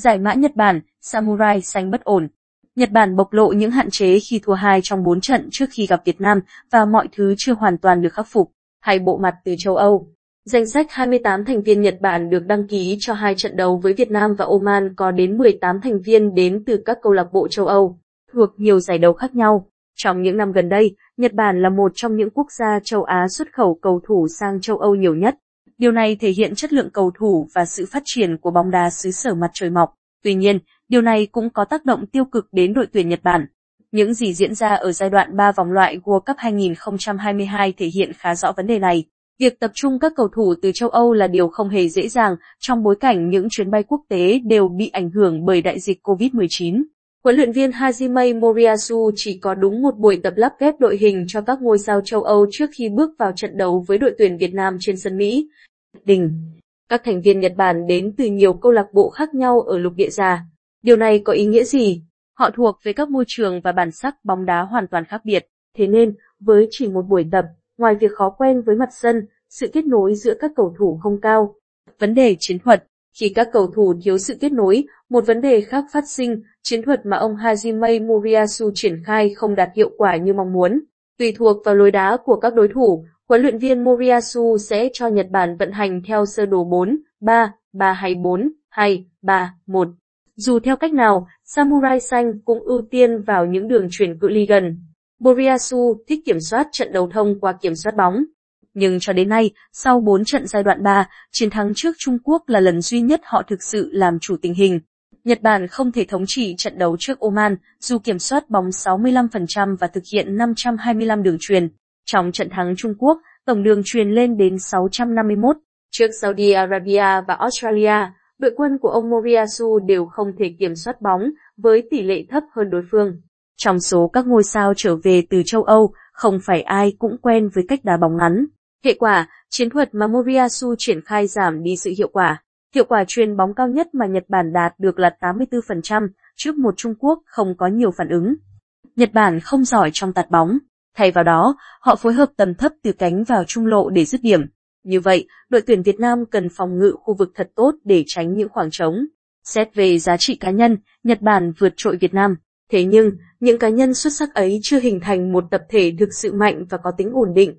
Giải mã Nhật Bản, Samurai xanh bất ổn. Nhật Bản bộc lộ những hạn chế khi thua hai trong bốn trận trước khi gặp Việt Nam và mọi thứ chưa hoàn toàn được khắc phục. Hai bộ mặt từ châu Âu. Danh sách 28 thành viên Nhật Bản được đăng ký cho hai trận đấu với Việt Nam và Oman có đến 18 thành viên đến từ các câu lạc bộ châu Âu, thuộc nhiều giải đấu khác nhau. Trong những năm gần đây, Nhật Bản là một trong những quốc gia châu Á xuất khẩu cầu thủ sang châu Âu nhiều nhất. Điều này thể hiện chất lượng cầu thủ và sự phát triển của bóng đá xứ sở mặt trời mọc. Tuy nhiên, điều này cũng có tác động tiêu cực đến đội tuyển Nhật Bản. Những gì diễn ra ở giai đoạn 3 vòng loại World Cup 2022 thể hiện khá rõ vấn đề này. Việc tập trung các cầu thủ từ châu Âu là điều không hề dễ dàng trong bối cảnh những chuyến bay quốc tế đều bị ảnh hưởng bởi đại dịch COVID-19. Huấn luyện viên Hajime Moriyasu chỉ có đúng một buổi tập lắp ghép đội hình cho các ngôi sao châu Âu trước khi bước vào trận đấu với đội tuyển Việt Nam trên sân Mỹ. Đình Các thành viên Nhật Bản đến từ nhiều câu lạc bộ khác nhau ở lục địa già. Điều này có ý nghĩa gì? Họ thuộc về các môi trường và bản sắc bóng đá hoàn toàn khác biệt. Thế nên, với chỉ một buổi tập, ngoài việc khó quen với mặt sân, sự kết nối giữa các cầu thủ không cao. Vấn đề chiến thuật khi các cầu thủ thiếu sự kết nối, một vấn đề khác phát sinh, chiến thuật mà ông Hajime Moriyasu triển khai không đạt hiệu quả như mong muốn. Tùy thuộc vào lối đá của các đối thủ, huấn luyện viên Moriyasu sẽ cho Nhật Bản vận hành theo sơ đồ 4, 3, 3 hay 4, 2, 3, 1. Dù theo cách nào, Samurai Xanh cũng ưu tiên vào những đường chuyển cự ly gần. Moriyasu thích kiểm soát trận đấu thông qua kiểm soát bóng. Nhưng cho đến nay, sau 4 trận giai đoạn 3, chiến thắng trước Trung Quốc là lần duy nhất họ thực sự làm chủ tình hình. Nhật Bản không thể thống trị trận đấu trước Oman, dù kiểm soát bóng 65% và thực hiện 525 đường truyền. Trong trận thắng Trung Quốc, tổng đường truyền lên đến 651. Trước Saudi Arabia và Australia, đội quân của ông Moriyasu đều không thể kiểm soát bóng, với tỷ lệ thấp hơn đối phương. Trong số các ngôi sao trở về từ châu Âu, không phải ai cũng quen với cách đá bóng ngắn. Hệ quả, chiến thuật mà Moriyasu triển khai giảm đi sự hiệu quả. Hiệu quả truyền bóng cao nhất mà Nhật Bản đạt được là 84%, trước một Trung Quốc không có nhiều phản ứng. Nhật Bản không giỏi trong tạt bóng, thay vào đó, họ phối hợp tầm thấp từ cánh vào trung lộ để dứt điểm. Như vậy, đội tuyển Việt Nam cần phòng ngự khu vực thật tốt để tránh những khoảng trống. Xét về giá trị cá nhân, Nhật Bản vượt trội Việt Nam. Thế nhưng, những cá nhân xuất sắc ấy chưa hình thành một tập thể thực sự mạnh và có tính ổn định.